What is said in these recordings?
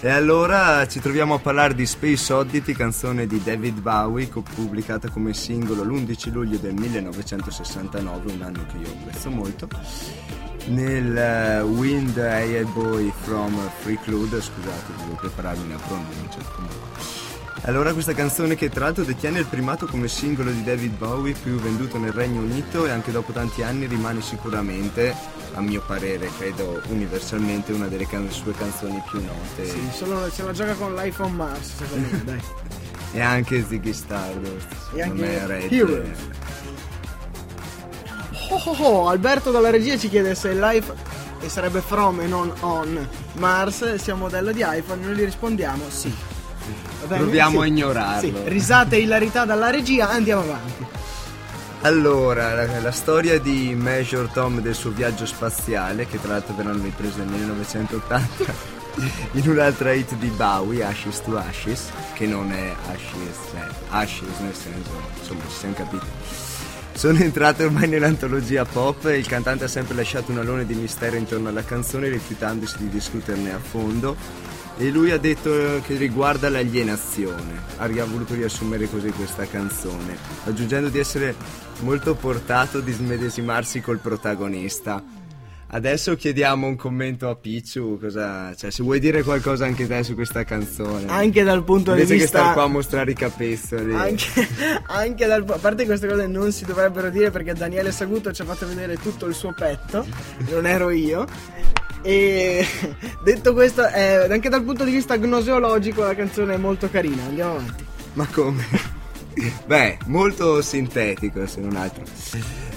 E allora ci troviamo a parlare di Space Oddity, canzone di David Bowie, pubblicata come singolo l'11 luglio del 1969, un anno che io apprezzo molto, nel uh, Wind Air Boy from Free Clud, scusate, devo prepararmi la pronuncia. comunque. Allora questa canzone che tra l'altro detiene il primato come singolo di David Bowie più venduto nel Regno Unito e anche dopo tanti anni rimane sicuramente, a mio parere, credo universalmente una delle can- sue canzoni più note. Sì, solo se la gioca con l'iPhone Mars, secondo me, dai. E anche Ziggy Stardust. E anche Red- Heroes. Oh, oh, oh, Alberto dalla regia ci chiede se il live e sarebbe from e non on Mars sia un modello di iPhone, noi gli rispondiamo sì. Va bene? Proviamo Sì. a ignorarlo. Sì, risate e ilarità dalla regia, andiamo avanti. Allora, la, la storia di Major Tom del suo viaggio spaziale, che tra l'altro verranno riprese nel 1980, in un'altra hit di Bowie, Ashes to Ashes, che non è Ashes, cioè Ashes nel senso, insomma, ci siamo capiti. Sono entrate ormai nell'antologia pop e il cantante ha sempre lasciato un alone di mistero intorno alla canzone, rifiutandosi di discuterne a fondo. E lui ha detto che riguarda l'alienazione, ha voluto riassumere così questa canzone, aggiungendo di essere molto portato di smedesimarsi col protagonista. Adesso chiediamo un commento a Picciu, cosa, cioè se vuoi dire qualcosa anche te su questa canzone. Anche dal punto di Invece che vista star qua a mostrare i capezzoli. Anche, anche dal, a parte queste cose non si dovrebbero dire perché Daniele Saguto ci ha fatto vedere tutto il suo petto, non ero io. E detto questo, eh, anche dal punto di vista gnoseologico la canzone è molto carina, andiamo avanti. Ma come? Beh, molto sintetico se non altro.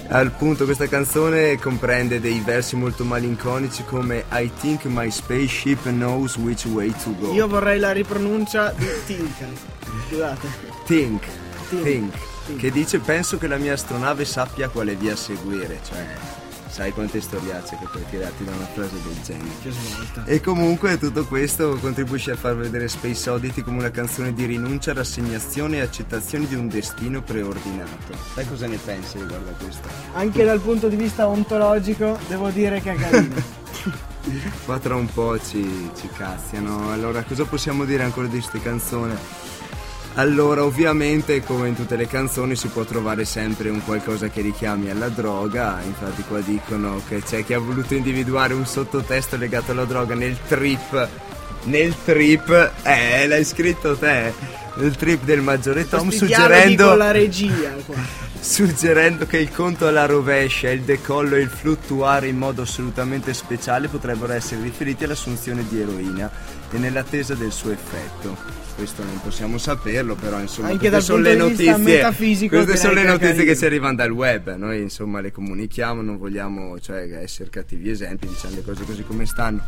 Al punto questa canzone comprende dei versi molto malinconici come I think my spaceship knows which way to go. Io vorrei la ripronuncia di Tinker. Scusate. think, Think, think, think. che dice penso che la mia astronave sappia quale via seguire, cioè sai quante storiacce che puoi tirarti da una frase del genere. Che svolta. E comunque tutto questo contribuisce a far vedere Space Oddity come una canzone di rinuncia, rassegnazione e accettazione di un destino preordinato. Sai cosa ne pensi riguardo a questo? Anche dal punto di vista ontologico devo dire che è carina. Qua tra un po' ci, ci cazziano. Allora, cosa possiamo dire ancora di queste canzoni? Allora, ovviamente, come in tutte le canzoni, si può trovare sempre un qualcosa che richiami alla droga. Infatti, qua dicono che c'è chi ha voluto individuare un sottotesto legato alla droga nel trip. Nel trip, eh, l'hai scritto te. Nel trip del maggiore Tom, suggerendo la regia qua. Suggerendo che il conto alla rovescia, il decollo e il fluttuare in modo assolutamente speciale potrebbero essere riferiti all'assunzione di eroina e nell'attesa del suo effetto. Questo non possiamo saperlo, però insomma Anche queste sono le notizie. Queste sono le che notizie che carino. ci arrivano dal web. Noi insomma le comunichiamo, non vogliamo cioè, essere cattivi esempi, diciamo le cose così come stanno.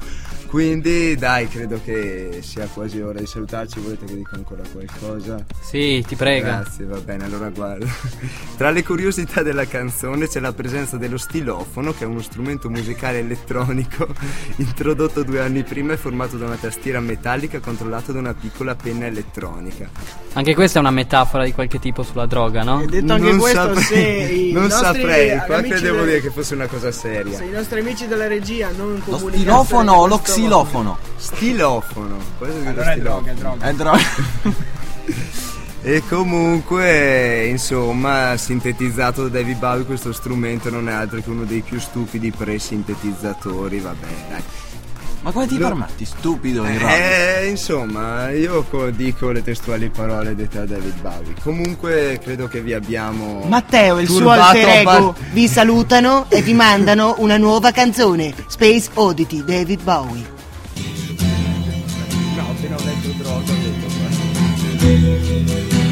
Quindi dai, credo che sia quasi ora di salutarci. Volete che dica ancora qualcosa? Sì, ti prego. Grazie, va bene, allora guarda. Tra le curiosità della canzone c'è la presenza dello stilofono, che è uno strumento musicale elettronico introdotto due anni prima e formato da una tastiera metallica controllata da una piccola penna elettronica. Anche questa è una metafora di qualche tipo sulla droga, no? E detto anche Non questo, saprei- non saprei, qua credevo del- dire che fosse una cosa seria. Se i nostri amici della regia non Lo comunicassero stilofono in Stilofono. Dire Allora è stilofono? droga, è droga. È droga. E comunque, insomma, sintetizzato da David Bowie, questo strumento non è altro che uno dei più stupidi pre-sintetizzatori, vabbè, dai. Ma come ti Lo- permetti, stupido in? Eh, insomma, io co- dico le testuali parole dette da David Bowie. Comunque, credo che vi abbiamo. Matteo e il suo alter ego vi salutano e vi mandano una nuova canzone, Space Oddity, David Bowie appena ho letto droga ho detto